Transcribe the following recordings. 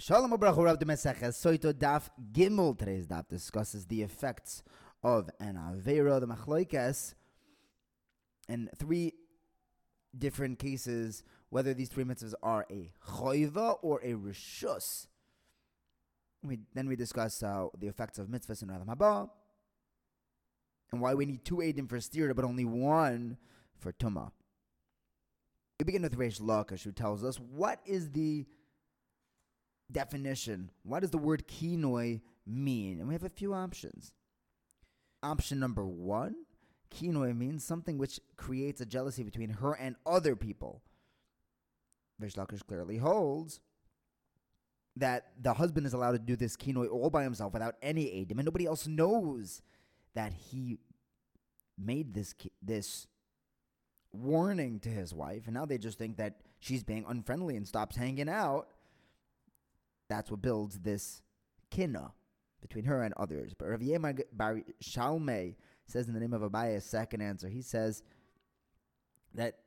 Shalom Abrachu Rav Demeseches Soito Daf Gimel. Today's daf discusses the effects of an Avera, the Machloikes, in three different cases, whether these three mitzvahs are a choiva or a rishus. We, then we discuss uh, the effects of mitzvahs in Olam Haba, and why we need two Eidim for stira, but only one for Tumah. We begin with Reish Lakish, who tells us what is the definition. What does the word kinoi mean? And we have a few options. Option number one kinoi means something which creates a jealousy between her and other people. Reish Lakish clearly holds that the husband is allowed to do this kinoi all by himself without any aid, and nobody else knows that he made this this warning to his wife, and now they just think that she's being unfriendly and stops hanging out. That's what builds this kinna between her and others. But Rav Yemar Bar Shalmei says in the name of Abaye's second answer, he says that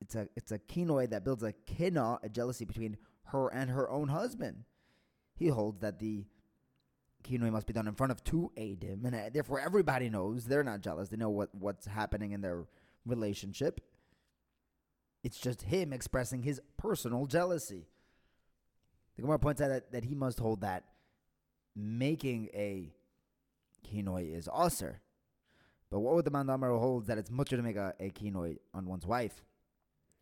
it's a it's a kinoi that builds a kinna, a jealousy between her and her own husband. He holds that the kinoi must be done in front of two Adim, and uh, therefore everybody knows they're not jealous. They know what, what's happening in their relationship. It's just him expressing his personal jealousy. The Gemara points out that, that he must hold that making a kinoi is aser. But what would the man Mandamar hold that it's mutter to make a, a kinoi on one's wife?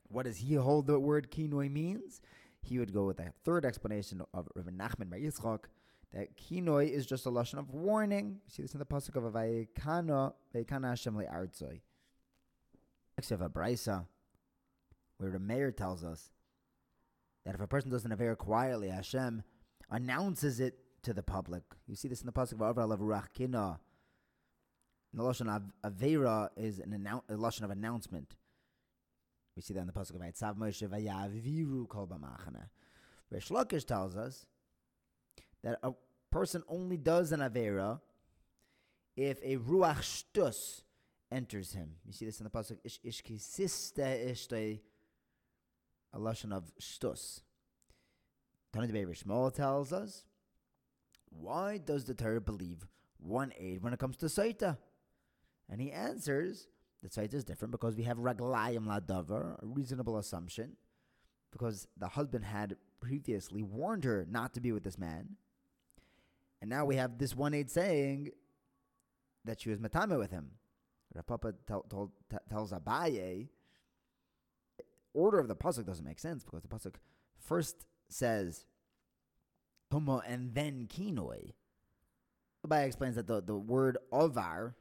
What does he hold the word kinoi means? He would go with the third explanation of Rav Nachman Bar Yitzchak, that kinoi is just a lashon of warning. You see this in the pasuk of Vayikana Vayikana Hashem le'artzoi. Next, you have a brisa where the Meir tells us that if a person does an aver quietly, Hashem announces it to the public. You see this in the pasuk of Avra Ruach Kina. The lashon of avera is an annou- a lashon of announcement. We see that in the pasuk of Vaitzav Moshe Vayaviru Kol B'Machana. Reish Lakish tells us that a person only does an avera if a ruach shtus enters him. You see this in the pasuk ish ishkisiste ishtei a lashon of shtus. Tana de Shmuel tells us why does the Torah believe one aid when it comes to Saita? And he answers that Saita is different because we have raglayim ladavar, a reasonable assumption, because the husband had previously warned her not to be with this man. And now we have this one aid saying that she was matame with him. Rav Papa tell, told, t- tells Abaye, order of the pasuk doesn't make sense because the pasuk first says Tomo and then kinoi. Abaye explains that the, the word ovar,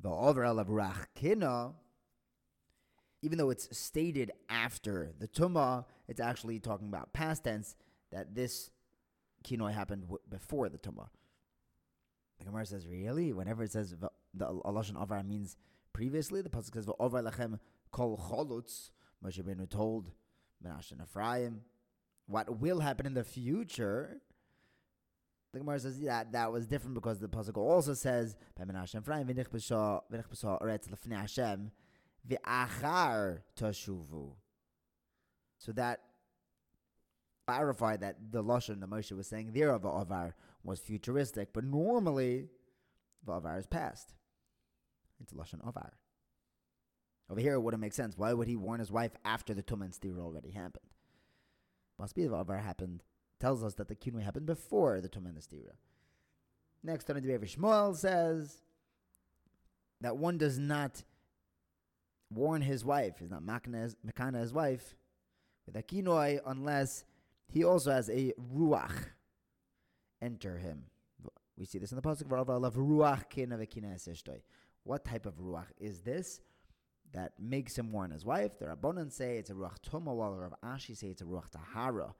the ovar el kina, even though it's stated after the tuma, it's actually talking about past tense that this kinoi happened w- before the tuma. The Gemara says, really? Whenever it says the alashon avar means previously, the pasuk says "Avar lechem kol cholutz." Moshe Rabbeinu told Menashe and Ephraim what will happen in the future. The Gemara says that that was different because the pasuk also says by Menashe Ephraim v'nich b'sha v'nich b'sha oretz lefnei Hashem v'achar tashuvu. So that clarified that the lashon the Moshe was saying there of avar was futuristic, but normally the avar is past. It's lashon avar. Over here, it wouldn't make sense. Why would he warn his wife after the tumah and steer already happened? Must be the avar happened. Tells us that the kinui happened before the and stira. Next, Tanna Devei Shmuel says that one does not warn his wife. He's not makana his wife with a kinoi unless he also has a ruach enter him. We see this in the pasuk of ruach What type of ruach is this that makes him warn his wife? The Rabbanon say it's a ruach Toma, while Rav Ashi say it's a ruach tahara.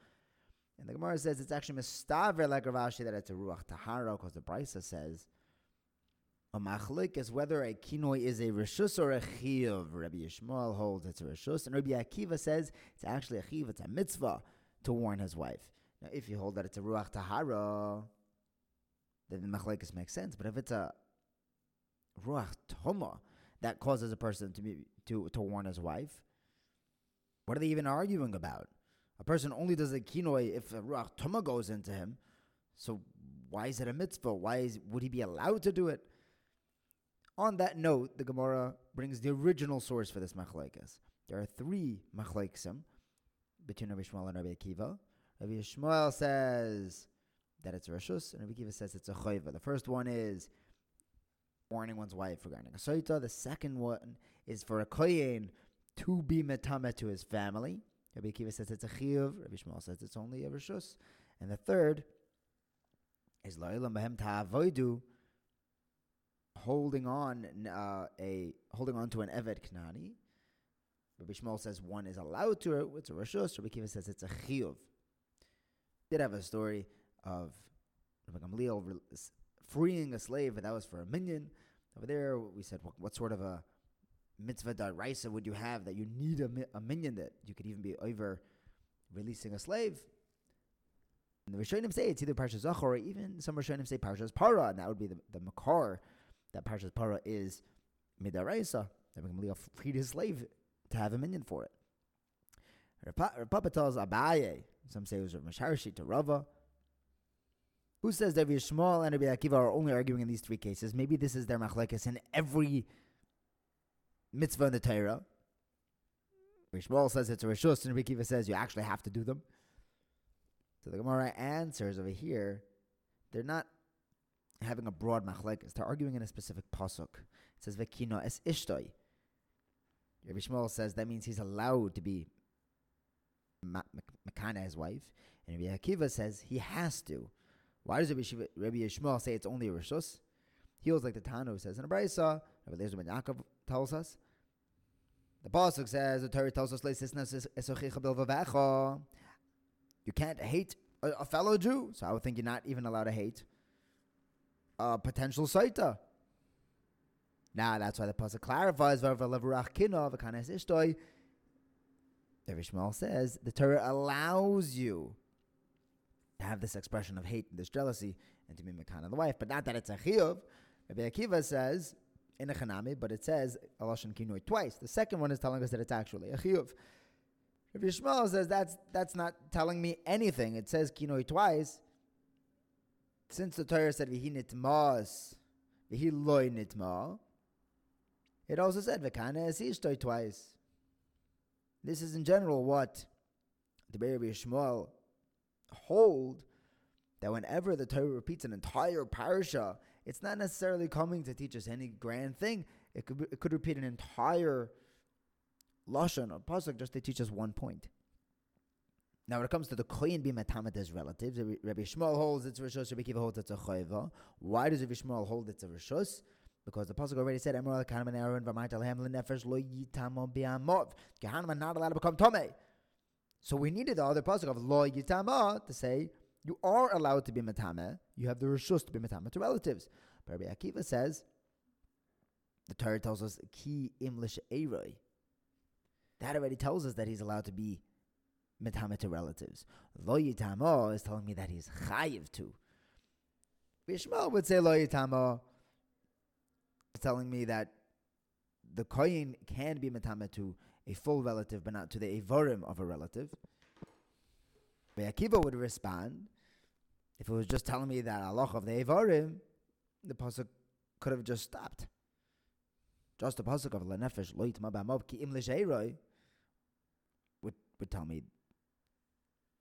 And the Gemara says it's actually mistaver like Rav Ashi that it's a ruach tahara because the Brisa says a machlik is whether a kinoi is a rishus or a chiv. Rabbi Yishmael holds it's a rishus, and Rabbi Akiva says it's actually a chiv. It's a mitzvah to warn his wife. Now, if you hold that it's a ruach tahara, then the machlekes makes sense. But if it's a ruach toma that causes a person to be to to warn his wife, what are they even arguing about? A person only does a kinoi if a ruach tuma goes into him. So why is it a mitzvah? Why is, would he be allowed to do it? On that note, the Gemara brings the original source for this machlekes. There are three machleksim between Rabbi Yishmael and Rabbi Akiva. Rabbi Yishmael says that it's rishus, and Rabbi Akiva says it's a chayva. The first one is warning one's wife regarding a soita. The second one is for a kohen to be metame to his family. Rabbi Akiva says it's a chiyuv. Rabbi Yishmael says it's only a rishus. And the third is lo'ilam behem ta'avoidu, holding on uh, a holding on to an eved knani. Rabbi Yishmael says one is allowed to it. It's a rishus. Rabbi Akiva says it's a chiyuv. Did have a story of Rabbi Gamliel freeing a slave, but that was for a minyan. Over there, we said, what, what sort of a mitzvah daraisa would you have that you need a, a minyan that you could even be over releasing a slave? And the Rishonim say it's either Parsha Zachor or even some Rishonim say Parshas Para, and that would be the, the Makar that Parshas Para is midaraisa. That Gamliel freed his slave to have a minyan for it. Papa tells Abaye, some say it was Masharshi to Rava. Who says that Yishmael and Rabbi Akiva are only arguing in these three cases? Maybe this is their machlekes in every mitzvah in the Torah. Yishmael says it's a rishus, and Rabbi Akiva says you actually have to do them. So the Gemara answers over here, they're not having a broad machlekes. They're arguing in a specific pasuk. It says vekino es ishtoi. Rabbi Yishmael says that means he's allowed to be makana his wife, and Rabbi Akiva says he has to. Why does Rabbi, Shiva, Yishmael say it's only a Rishus? He was like the Tanu says in a Brisa, Rabbi Lezer ben Yaakov tells us. The Pasuk says, the Torah tells us, you can't hate a, a, fellow Jew. So I would think you're not even allowed to hate a potential Saita. Now that's why the Pasuk clarifies, Rabbi Yishmael says, the Torah allows you to have this expression of hate and this jealousy and to be mekan the wife, but not that it's a chiyuv. Rabbi Akiva says in a chanami, but it says aloshan kinoi twice. The second one is telling us that it's actually a chiyuv. Rabbi Yishmael says that's that's not telling me anything. It says kinoi twice. Since the Torah said vihi nitmas, vihi loy nitma, it also said v'kana esishtoi twice. This is in general what the Rabbi Yishmael hold that whenever the Torah repeats an entire parasha, it's not necessarily coming to teach us any grand thing. It could, it could repeat an entire lashon or pasuk just to teach us one point. Now, when it comes to the koyin being matamet relatives, Rabbi Yishmael holds it's rishos, Rabbi Akiva holds it's a chayva. Why does Rabbi Yishmael hold it's a rishos? Because the pasuk already said, "Emerald kahanim and Aaron v'martel hem lenefesh lo yitamo bi'amov." Kahanim are not allowed to become tomei. So we needed the other pasuk of lo yitama to say you are allowed to be matame. You have the rishus to be matame to relatives. But Rabbi Akiva says the Torah tells us ki imlish eroi. That already tells us that he's allowed to be matame to relatives. Lo yitama is telling me that he's chayiv to. Bishma would say lo yitama is telling me that the koyin can be matame to a full relative, but not to the Evarim of a relative. Akiva would respond, if it was just telling me that Allah of the Evarim, the Pasuk could have just stopped. Just the Pasuk of Lanefesh Loit Mabamov Ki Im would, would tell me,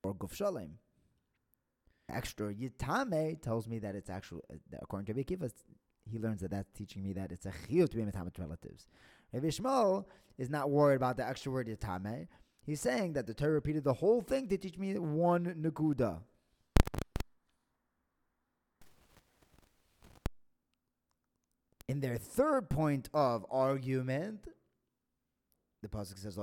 or Guf Shalem. Extra Yitame tells me that it's actually, uh, according to Akiva, he learns that that's teaching me that it's a chiyuv to be relatives. Rabbi Yishmael is not worried about the extra word yitame. Eh? He's saying that the Torah repeated the whole thing to teach me one nakuda. In their third point of argument, the pasuk says,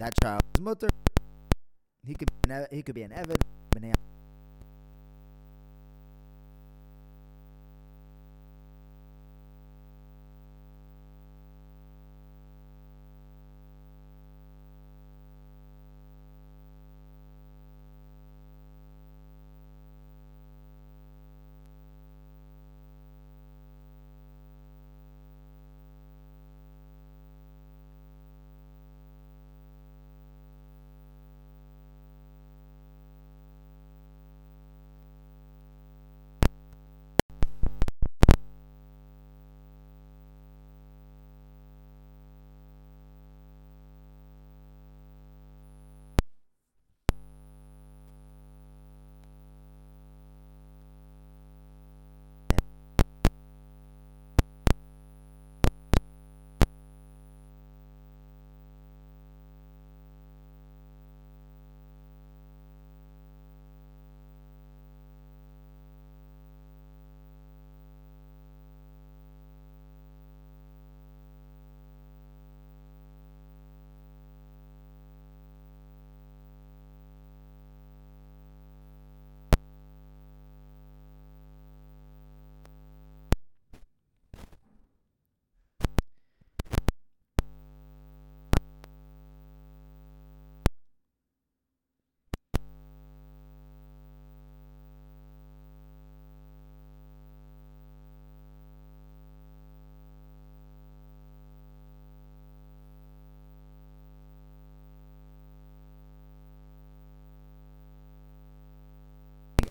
that child's mother. He could be an, he could be an Eved,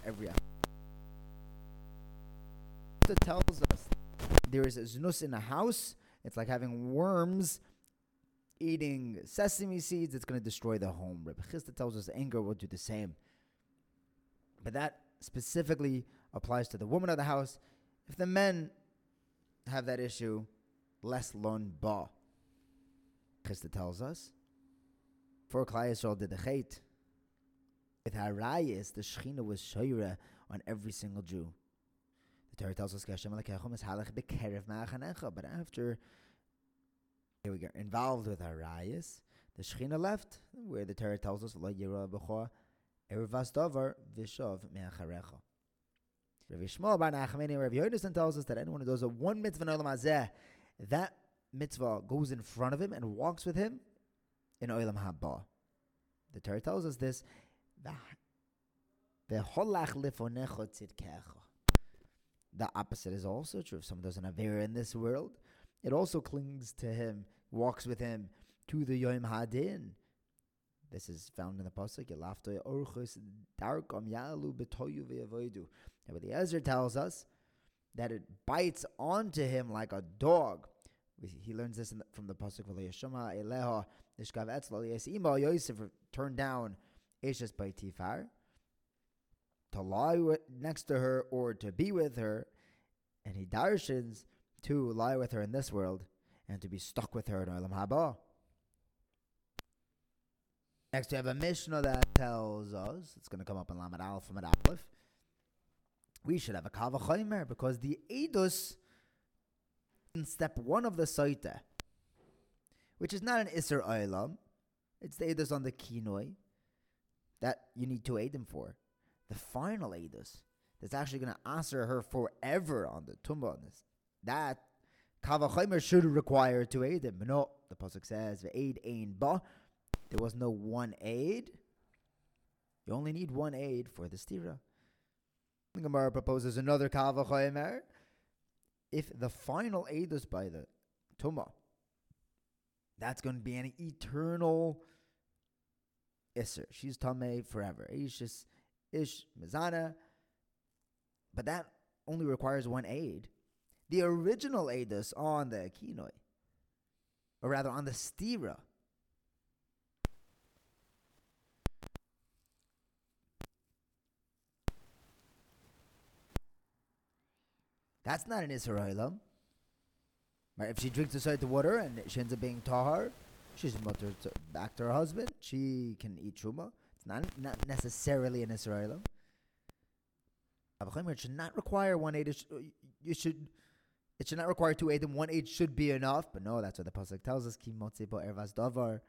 every It tells us there is a znus in a house. It's like having worms eating sesame seeds. It's going to destroy the home. Reb Chisda tells us anger will do the same. But that specifically applies to the woman of the house. If the men have that issue, less lon ba. Chisda tells us. For Klal Yisrael did the chait with Harayas, the Shechina was Shoira on every single Jew. The Torah tells us, But after here we get involved with Harayas, the Shechina left, where the Torah tells us, Lo Yira B'choa, Ervas Dover, Vishov Me'acharecha. Rabbi Shmuel Bar Nachmani, Rabbi Yonason tells us that anyone who does a one mitzvah in Olam Hazeh, that mitzvah goes in front of him and walks with him in Olam Haba. The Torah tells us this the opposite is also true. If someone doesn't have Vera in this world, it also clings to him, walks with him to the Yom Hadin. This is found in the pasuk. The Ezra tells us that it bites onto him like a dog. He learns this the, from the pasuk. Turned down Ishes by Tifar, to lie next to her or to be with her, and he darshins to lie with her in this world and to be stuck with her in Olam Haba. Next, we have a Mishnah that tells us, it's going to come up in Lamed Aleph from Aleph, we should have a Kavachomer because the Edus in step one of the Saita, which is not an Isser Olam, it's the Edus on the Kinoi, that you need to aid them for. The final Eidos that's actually going to answer her forever on the Tuma on this. That Kavachimer should require to aid. But no, the Pasuk says, the aid ain ba. There was no one aid. You only need one aid for the stira. The Gemara proposes another Kavachimer. If the final aid is by the Tuma, that's going to be an eternal Isser. She's Tameh forever. Ish Ish Mizana. But that only requires one aid. The original Aedus on the Kinoi, or rather on the Stira, That's not an Isser Olam. Right? If she drinks the water and she ends up being tahar, She's mutter back to her husband. She can eat truma. It's not not necessarily an Isser Olam. It should not require one aid. Uh, you should. It should not require two aid. One aid should be enough. But no, that's what the pasuk tells us. Ki ervas davar.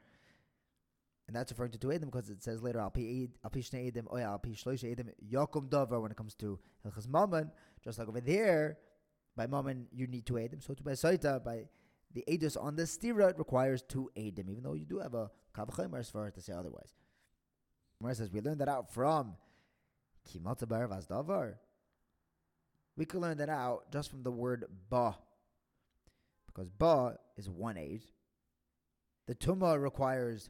And that's referring to two Edim because it says later, Al Pi Shnei Edim, yeah, Al Pi Shloisha Edim, Yakum Dover when it comes to Hilchas Mammon. Just like over there, by Mammon you need two Edim. So to by Saita, by the Edus on the Stira, requires two Edim, even though you do have a Kavachimer as far as to say otherwise. Where says we learned that out from kimatabar Vazdavar. We could learn that out just from the word Ba. Because Ba is one aid. The Tuma requires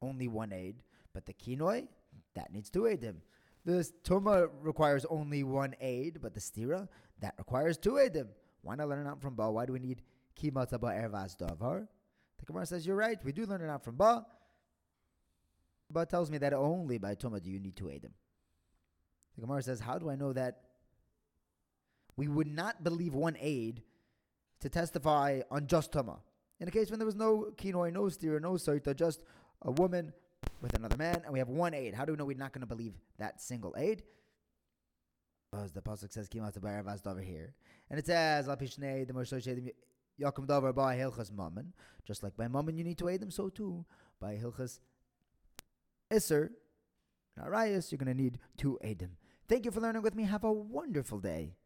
only one aid, but the Kinoi, that needs two aidim. The Tuma requires only one aid, but the Stira, that requires two aidim. Why not learn out from Ba? Why do we need Kimata Ba Ervaz Davar? The Gemara says, You're right, we do learn it out from Ba. But tells me that only by Tuma do you need to aid him. The Gemara says, How do I know that we would not believe one aid to testify on just Tuma? In a case when there was no kinoi, no steer, no saita, just a woman with another man, and we have one aid. How do we know we're not going to believe that single aid? Because the pasuk says kimat over here, and it says la pishnei the yakum davar by hilchas mammon. Just like by mammon you need to aid them, so too by hilchas iser. Arayas, you're going to need to aid them. Thank you for learning with me. Have a wonderful day.